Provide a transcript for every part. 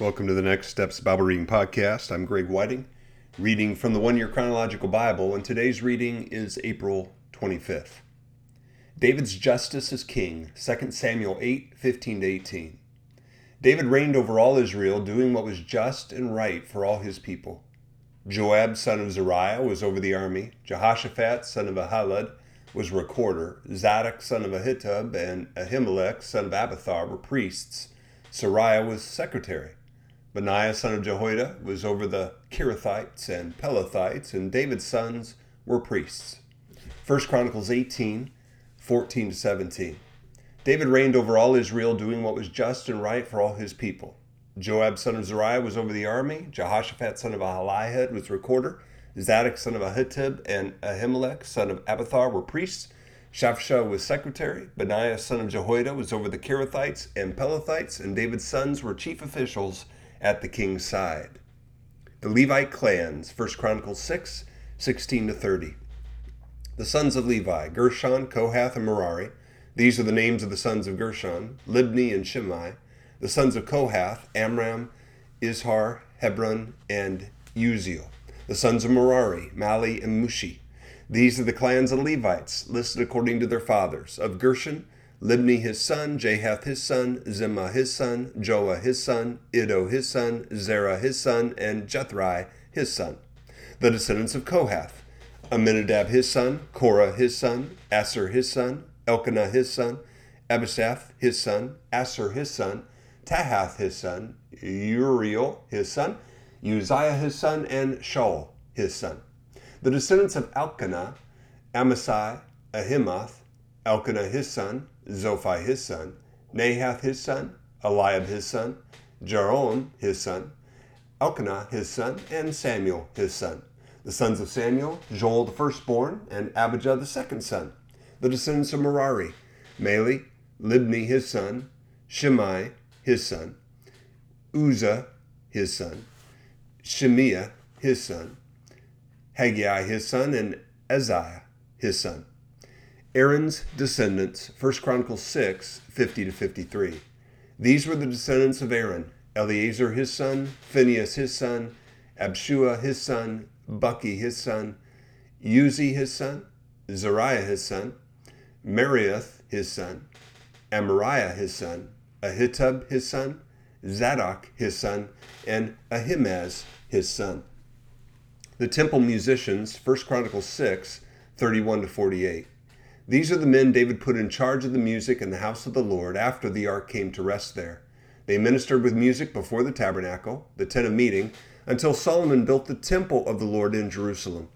Welcome to the Next Steps Bible Reading Podcast. I'm Greg Whiting, reading from the One Year Chronological Bible, and today's reading is April 25th. David's justice as king, 2 Samuel 8 15 18. David reigned over all Israel, doing what was just and right for all his people. Joab, son of Zeruiah, was over the army. Jehoshaphat, son of Ahilud, was recorder. Zadok, son of Ahitub, and Ahimelech, son of Abiathar, were priests. Seraiah was secretary. Benaiah son of Jehoiada was over the Kerethites and Pelethites, and David's sons were priests. 1 Chronicles 18, 14 to 17. David reigned over all Israel, doing what was just and right for all his people. Joab son of Zeruiah was over the army. Jehoshaphat son of Ahilud was recorder. Zadok son of Ahitub and Ahimelech son of Abiathar were priests. Shapshah was secretary. Benaiah son of Jehoiada was over the Kerethites and Pelethites, and David's sons were chief officials at the king's side. The Levite clans, 1 Chronicles 6, 16 to 30. The sons of Levi, Gershon, Kohath, and Merari. These are the names of the sons of Gershon, Libni and Shimei. The sons of Kohath, Amram, Izhar, Hebron, and Uzziel. The sons of Merari, Mahli and Mushi. These are the clans of Levites, listed according to their fathers. Of Gershon, Libni his son, Jahath his son, Zimmah his son, Joah his son, Iddo his son, Zerah his son, and Jethrai his son. The descendants of Kohath, Amminadab his son, Korah his son, Assir his son, Elkanah his son, Abisaph his son, Assir his son, Tahath his son, Uriel his son, Uzziah his son, and Shaul his son. The descendants of Elkanah, Amasai, Ahimoth, Elkanah his son, Zophai his son, Nahath his son, Eliab his son, Jaron his son, Elkanah his son, and Samuel his son. The sons of Samuel, Joel the firstborn, and Abijah the second son. The descendants of Merari, Mahli, Libni his son, Shimei his son, Uzzah his son, Shemiah his son, Haggai his son, and Uzziah his son. Aaron's descendants, 1 Chronicles 6, 50 to 53. These were the descendants of Aaron Eleazar his son, Phinehas his son, Abshua his son, Buki his son, Uzzi his son, Zariah his son, Meraioth his son, Amariah his son, Ahitub his son, Zadok his son, and Ahimaaz his son. The temple musicians, 1 Chronicles 6, 31 to 48. These are the men David put in charge of the music in the house of the Lord after the ark came to rest there. They ministered with music before the tabernacle, the tent of meeting, until Solomon built the temple of the Lord in Jerusalem.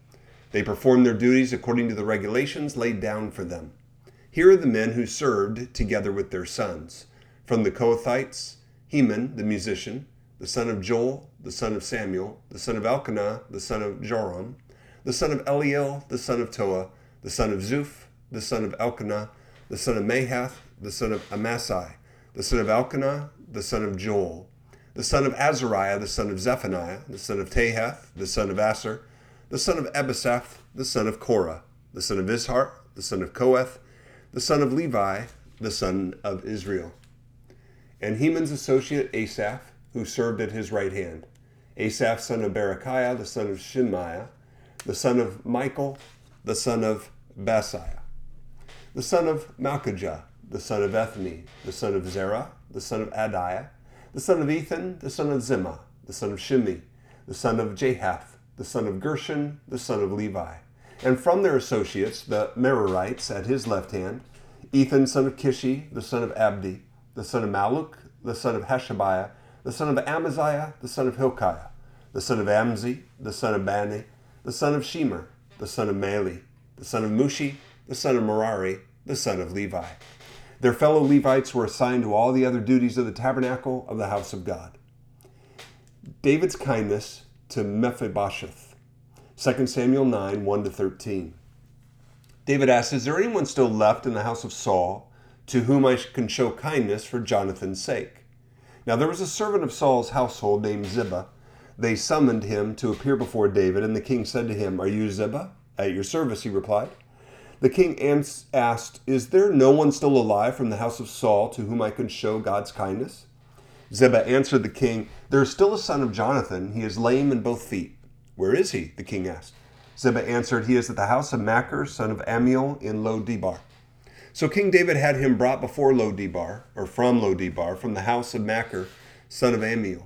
They performed their duties according to the regulations laid down for them. Here are the men who served together with their sons. From the Kohathites, Heman, the musician, the son of Joel, the son of Samuel, the son of Elkanah, the son of Joram, the son of Eliel, the son of Toa, the son of Zuph, the son of Elkanah, the son of Mahath, the son of Amasai, the son of Elkanah, the son of Joel, the son of Azariah, the son of Zephaniah, the son of Tahath, the son of Assir, the son of Ebasaph, the son of Korah, the son of Izhar, the son of Kohath, the son of Levi, the son of Israel. And Heman's associate Asaph, who served at his right hand. Asaph, son of Berechiah, the son of Shemaiah, the son of Michael, the son of Baaseiah the son of Malchijah, the son of Ethni, the son of Zerah, the son of Adaiah, the son of Ethan, the son of Zimmah, the son of Shimei, the son of Jahath, the son of Gershon, the son of Levi. And from their associates, the Merarites at his left hand, Ethan, son of Kishi, the son of Abdi, the son of Malluch, the son of Hashabiah, the son of Amaziah, the son of Hilkiah, the son of Amzi, the son of Bani, the son of Shemer, the son of Mahli, the son of Mushi, the son of Merari, the son of Levi. Their fellow Levites were assigned to all the other duties of the tabernacle of the house of God. David's kindness to Mephibosheth. 2 Samuel 9 1 to 13. David asks, Is there anyone still left in the house of Saul to whom I can show kindness for Jonathan's sake? Now there was a servant of Saul's household named Ziba. They summoned him to appear before David, and the king said to him, Are you Ziba? At your service, he replied. The king asked, Is there no one still alive from the house of Saul to whom I can show God's kindness? Ziba answered the king, There is still a son of Jonathan. He is lame in both feet. Where is he? the king asked. Ziba answered, He is at the house of Machir, son of Ammiel, in Lo Debar. So King David had him brought before Lo Debar, or from Lo Debar, from the house of Machir, son of Ammiel.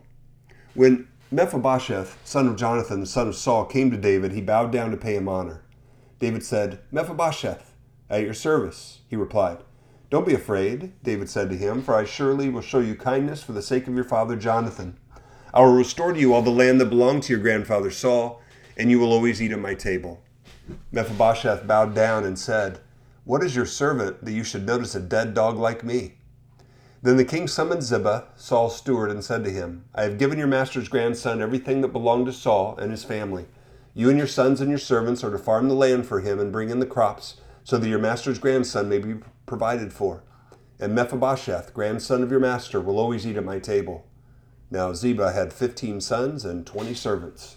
When Mephibosheth, son of Jonathan, the son of Saul, came to David, he bowed down to pay him honor. David said, Mephibosheth, at your service, he replied. Don't be afraid, David said to him, for I surely will show you kindness for the sake of your father Jonathan. I will restore to you all the land that belonged to your grandfather Saul, and you will always eat at my table. Mephibosheth bowed down and said, What is your servant that you should notice a dead dog like me? Then the king summoned Ziba, Saul's steward, and said to him, I have given your master's grandson everything that belonged to Saul and his family. You and your sons and your servants are to farm the land for him and bring in the crops, so that your master's grandson may be provided for. And Mephibosheth, grandson of your master, will always eat at my table. Now Ziba had fifteen sons and twenty servants.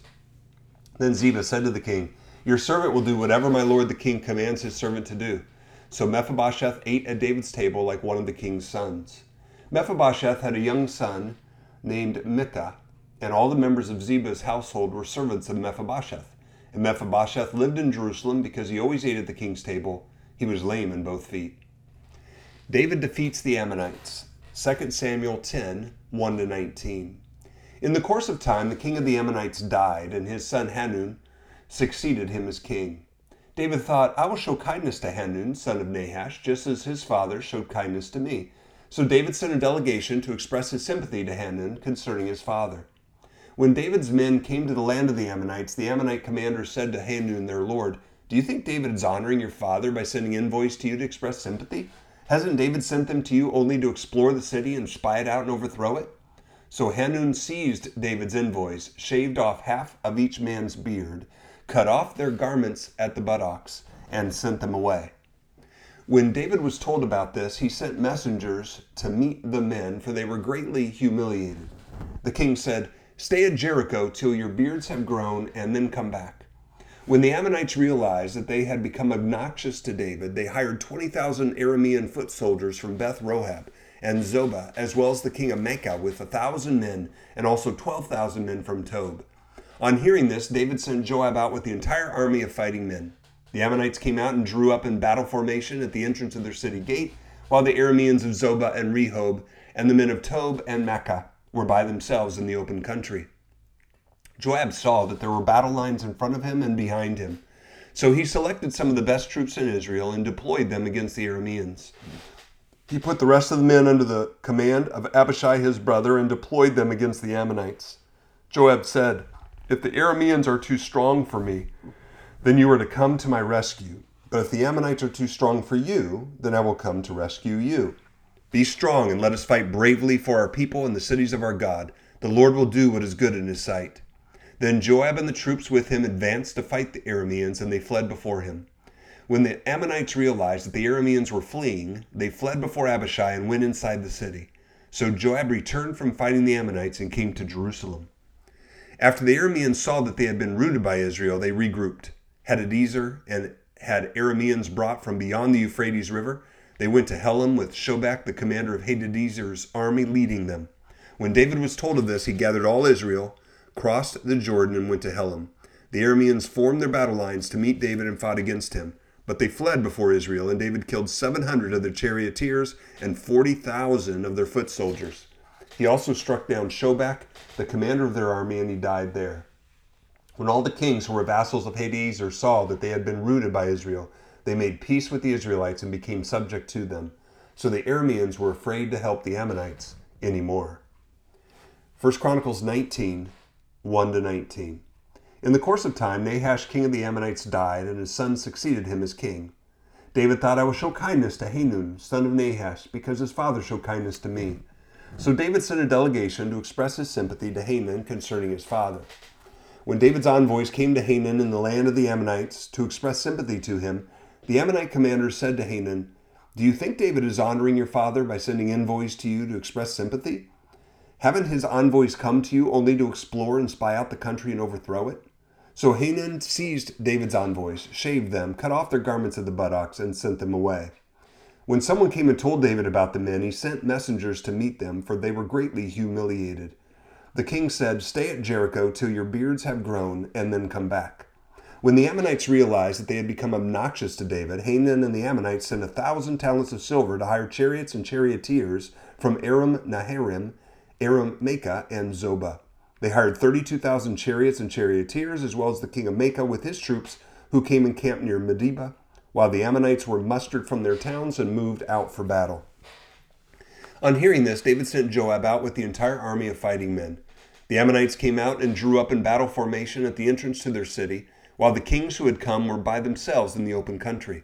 Then Ziba said to the king, Your servant will do whatever my lord the king commands his servant to do. So Mephibosheth ate at David's table like one of the king's sons. Mephibosheth had a young son named Micah, and all the members of Ziba's household were servants of Mephibosheth. And Mephibosheth lived in Jerusalem because he always ate at the king's table. He was lame in both feet. David defeats the Ammonites. 2 Samuel 10 1 to 19. In the course of time, the king of the Ammonites died, and his son Hanun succeeded him as king. David thought, I will show kindness to Hanun, son of Nahash, just as his father showed kindness to me. So David sent a delegation to express his sympathy to Hanun concerning his father. When David's men came to the land of the Ammonites, the Ammonite commander said to Hanun, their lord, Do you think David is honoring your father by sending envoys to you to express sympathy? Hasn't David sent them to you only to explore the city and spy it out and overthrow it? So Hanun seized David's envoys, shaved off half of each man's beard, cut off their garments at the buttocks, and sent them away. When David was told about this, he sent messengers to meet the men, for they were greatly humiliated. The king said, Stay at Jericho till your beards have grown, and then come back. When the Ammonites realized that they had become obnoxious to David, they hired 20,000 Aramean foot soldiers from Beth Rehob and Zobah, as well as the king of Maacah with a thousand men, and also twelve thousand men from Tob. On hearing this, David sent Joab out with the entire army of fighting men. The Ammonites came out and drew up in battle formation at the entrance of their city gate, while the Arameans of Zobah and Rehob and the men of Tob and Maacah were by themselves in the open country. Joab saw that there were battle lines in front of him and behind him. So he selected some of the best troops in Israel and deployed them against the Arameans. He put the rest of the men under the command of Abishai his brother and deployed them against the Ammonites. Joab said, If the Arameans are too strong for me, then you are to come to my rescue. But if the Ammonites are too strong for you, then I will come to rescue you. Be strong and let us fight bravely for our people and the cities of our God. The Lord will do what is good in his sight. Then Joab and the troops with him advanced to fight the Arameans, and they fled before him. When the Ammonites realized that the Arameans were fleeing, they fled before Abishai and went inside the city. So Joab returned from fighting the Ammonites and came to Jerusalem. After the Arameans saw that they had been routed by Israel, they regrouped. Had Hadadezer and had Arameans brought from beyond the Euphrates River. They went to Helam with Shobach, the commander of Hadadezer's army, leading them. When David was told of this, he gathered all Israel, crossed the Jordan, and went to Helam. The Arameans formed their battle lines to meet David and fought against him. But they fled before Israel, and David killed 700 of their charioteers and 40,000 of their foot soldiers. He also struck down Shobach, the commander of their army, and he died there. When all the kings who were vassals of Hadadezer saw that they had been routed by Israel, they made peace with the Israelites and became subject to them. So the Arameans were afraid to help the Ammonites anymore. 1 Chronicles 19, 1 to 19. In the course of time, Nahash, king of the Ammonites, died, and his son succeeded him as king. David thought, I will show kindness to Hanun, son of Nahash, because his father showed kindness to me. So David sent a delegation to express his sympathy to Hanun concerning his father. When David's envoys came to Hanun in the land of the Ammonites to express sympathy to him, the Ammonite commander said to Hanun, Do you think David is honoring your father by sending envoys to you to express sympathy? Haven't his envoys come to you only to explore and spy out the country and overthrow it? So Hanun seized David's envoys, shaved them, cut off their garments at the buttocks, and sent them away. When someone came and told David about the men, he sent messengers to meet them, for they were greatly humiliated. The king said, Stay at Jericho till your beards have grown, and then come back. When the Ammonites realized that they had become obnoxious to David, Hanun and the Ammonites sent a thousand talents of silver to hire chariots and charioteers from Aram Naharaim, Aram Maacah, and Zobah. They hired 32,000 chariots and charioteers, as well as the king of Maacah with his troops, who came and camped near Medeba, while the Ammonites were mustered from their towns and moved out for battle. On hearing this, David sent Joab out with the entire army of fighting men. The Ammonites came out and drew up in battle formation at the entrance to their city while the kings who had come were by themselves in the open country.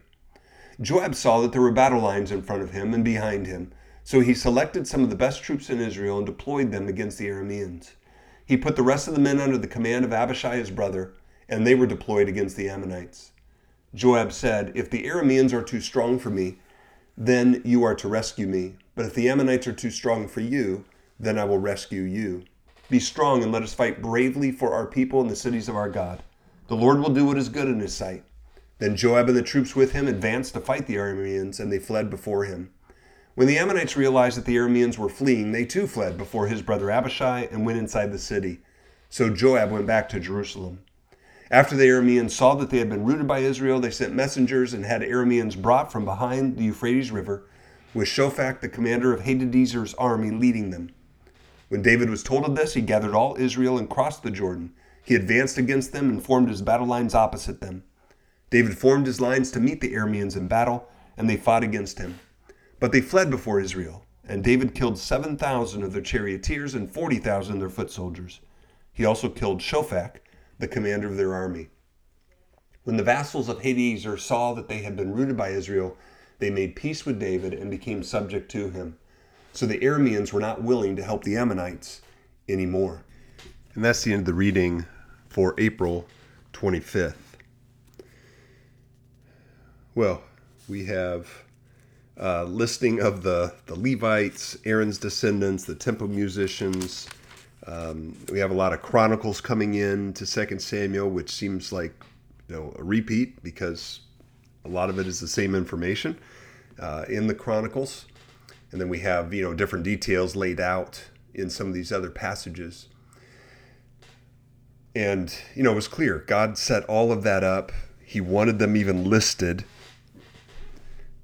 Joab saw that there were battle lines in front of him and behind him, so he selected some of the best troops in Israel and deployed them against the Arameans. He put the rest of the men under the command of Abishai his brother, and they were deployed against the Ammonites. Joab said, If the Arameans are too strong for me, then you are to rescue me. But if the Ammonites are too strong for you, then I will rescue you. Be strong and let us fight bravely for our people and the cities of our God. The Lord will do what is good in his sight. Then Joab and the troops with him advanced to fight the Arameans, and they fled before him. When the Ammonites realized that the Arameans were fleeing, they too fled before his brother Abishai and went inside the city. So Joab went back to Jerusalem. After the Arameans saw that they had been routed by Israel, they sent messengers and had Arameans brought from behind the Euphrates River, with Shophak, the commander of Hadadezer's army, leading them. When David was told of this, he gathered all Israel and crossed the Jordan. He advanced against them and formed his battle lines opposite them. David formed his lines to meet the Arameans in battle, and they fought against him. But they fled before Israel, and David killed 7,000 of their charioteers and 40,000 of their foot soldiers. He also killed Shophak, the commander of their army. When the vassals of Hadadezer saw that they had been routed by Israel, they made peace with David and became subject to him. So the Arameans were not willing to help the Ammonites anymore. And that's the end of the reading for April 25th. Well, we have a listing of the, the Levites, Aaron's descendants, the temple musicians. Um, we have a lot of chronicles coming in to Second Samuel, which seems like you know a repeat because a lot of it is the same information uh, in the chronicles, and then we have you know different details laid out in some of these other passages. And, you know, it was clear. God set all of that up. He wanted them even listed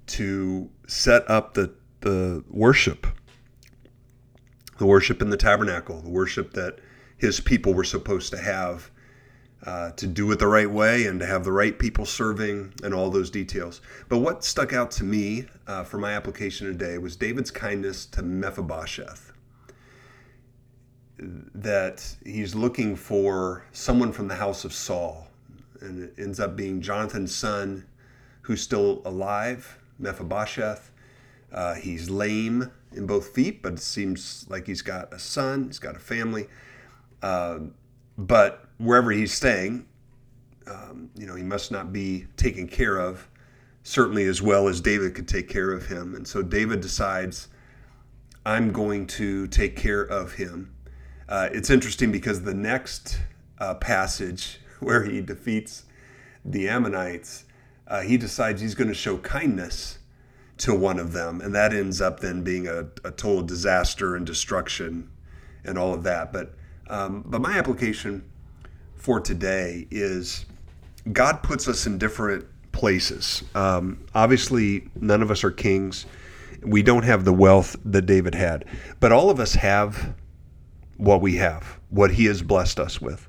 to set up the, the worship, the worship in the tabernacle, the worship that his people were supposed to have, uh, to do it the right way and to have the right people serving and all those details. But what stuck out to me uh, for my application today was David's kindness to Mephibosheth that he's looking for someone from the house of Saul. And it ends up being Jonathan's son, who's still alive, Mephibosheth. Uh, he's lame in both feet, but it seems like he's got a son, he's got a family. Uh, but wherever he's staying, um, you know, he must not be taken care of, certainly as well as David could take care of him. And so David decides, I'm going to take care of him uh, it's interesting because the next uh, passage where he defeats the Ammonites, uh, he decides he's going to show kindness to one of them, and that ends up then being a, a total disaster and destruction and all of that. But um, but my application for today is God puts us in different places. Um, obviously, none of us are kings. We don't have the wealth that David had, but all of us have what we have, what He has blessed us with.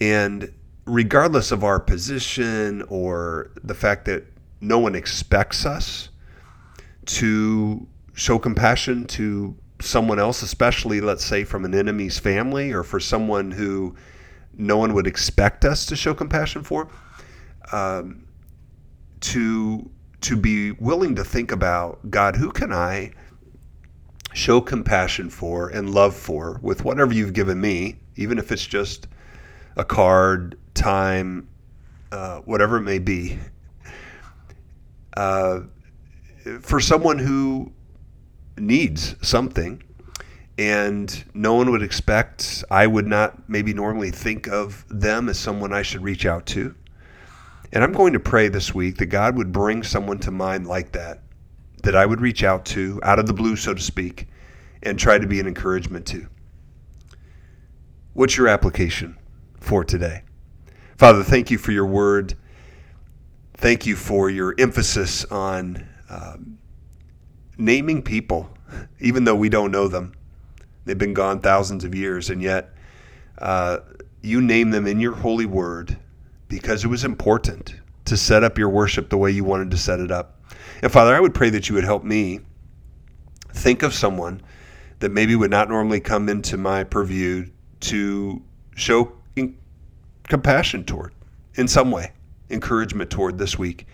And regardless of our position or the fact that no one expects us to show compassion to someone else, especially, let's say, from an enemy's family or for someone who no one would expect us to show compassion for, um, to to be willing to think about God, who can I show compassion for and love for with whatever you've given me, even if it's just a card, time, uh, whatever it may be. Uh, for someone who needs something and no one would expect, I would not maybe normally think of them as someone I should reach out to. And I'm going to pray this week that God would bring someone to mind like that that I would reach out to out of the blue, so to speak, and try to be an encouragement to. What's your application for today? Father, thank you for your word. Thank you for your emphasis on um, naming people, even though we don't know them. They've been gone thousands of years, and yet uh, you name them in your holy word because it was important to set up your worship the way you wanted to set it up. And Father, I would pray that you would help me think of someone that maybe would not normally come into my purview to show compassion toward in some way, encouragement toward this week.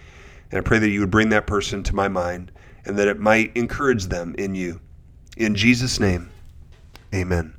And I pray that you would bring that person to my mind and that it might encourage them in you. In Jesus' name, amen.